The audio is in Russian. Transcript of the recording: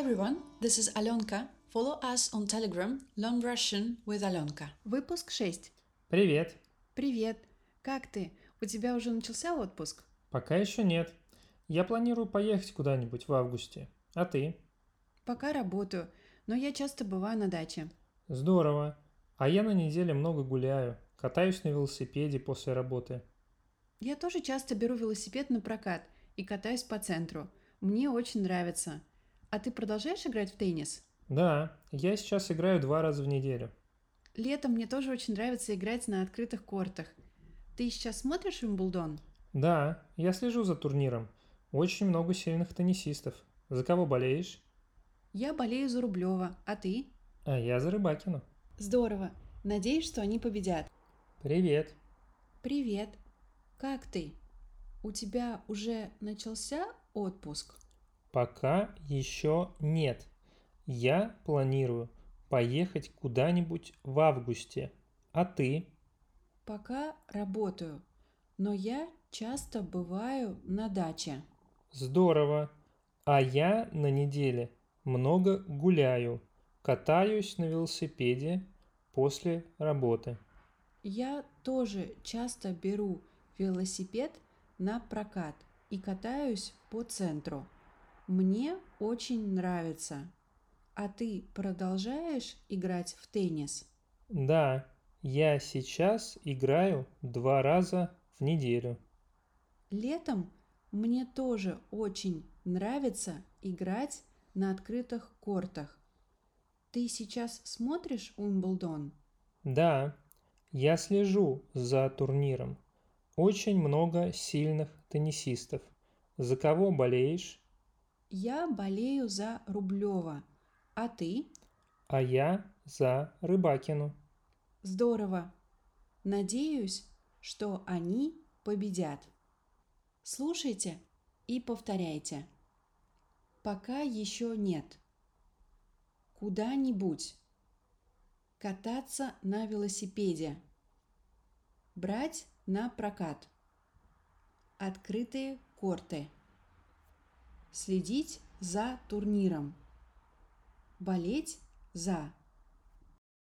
this is Alonka. Follow us on Telegram, Learn Russian with Alonka. Выпуск 6. Привет. Привет. Как ты? У тебя уже начался отпуск? Пока еще нет. Я планирую поехать куда-нибудь в августе. А ты? Пока работаю, но я часто бываю на даче. Здорово. А я на неделе много гуляю. Катаюсь на велосипеде после работы. Я тоже часто беру велосипед на прокат и катаюсь по центру. Мне очень нравится. А ты продолжаешь играть в теннис? Да, я сейчас играю два раза в неделю. Летом мне тоже очень нравится играть на открытых кортах. Ты сейчас смотришь Уимблдон? Да, я слежу за турниром. Очень много сильных теннисистов. За кого болеешь? Я болею за Рублева, а ты? А я за Рыбакину. Здорово. Надеюсь, что они победят. Привет. Привет. Как ты? У тебя уже начался отпуск? Пока еще нет. Я планирую поехать куда-нибудь в августе. А ты? Пока работаю, но я часто бываю на даче. Здорово. А я на неделе много гуляю. Катаюсь на велосипеде после работы. Я тоже часто беру велосипед на прокат и катаюсь по центру. Мне очень нравится. А ты продолжаешь играть в теннис? Да, я сейчас играю два раза в неделю. Летом мне тоже очень нравится играть на открытых кортах. Ты сейчас смотришь Уимблдон? Да, я слежу за турниром. Очень много сильных теннисистов. За кого болеешь? Я болею за Рублева. А ты? А я за Рыбакину. Здорово. Надеюсь, что они победят. Слушайте и повторяйте. Пока еще нет. Куда-нибудь. Кататься на велосипеде. Брать на прокат. Открытые корты. Следить за турниром. Болеть за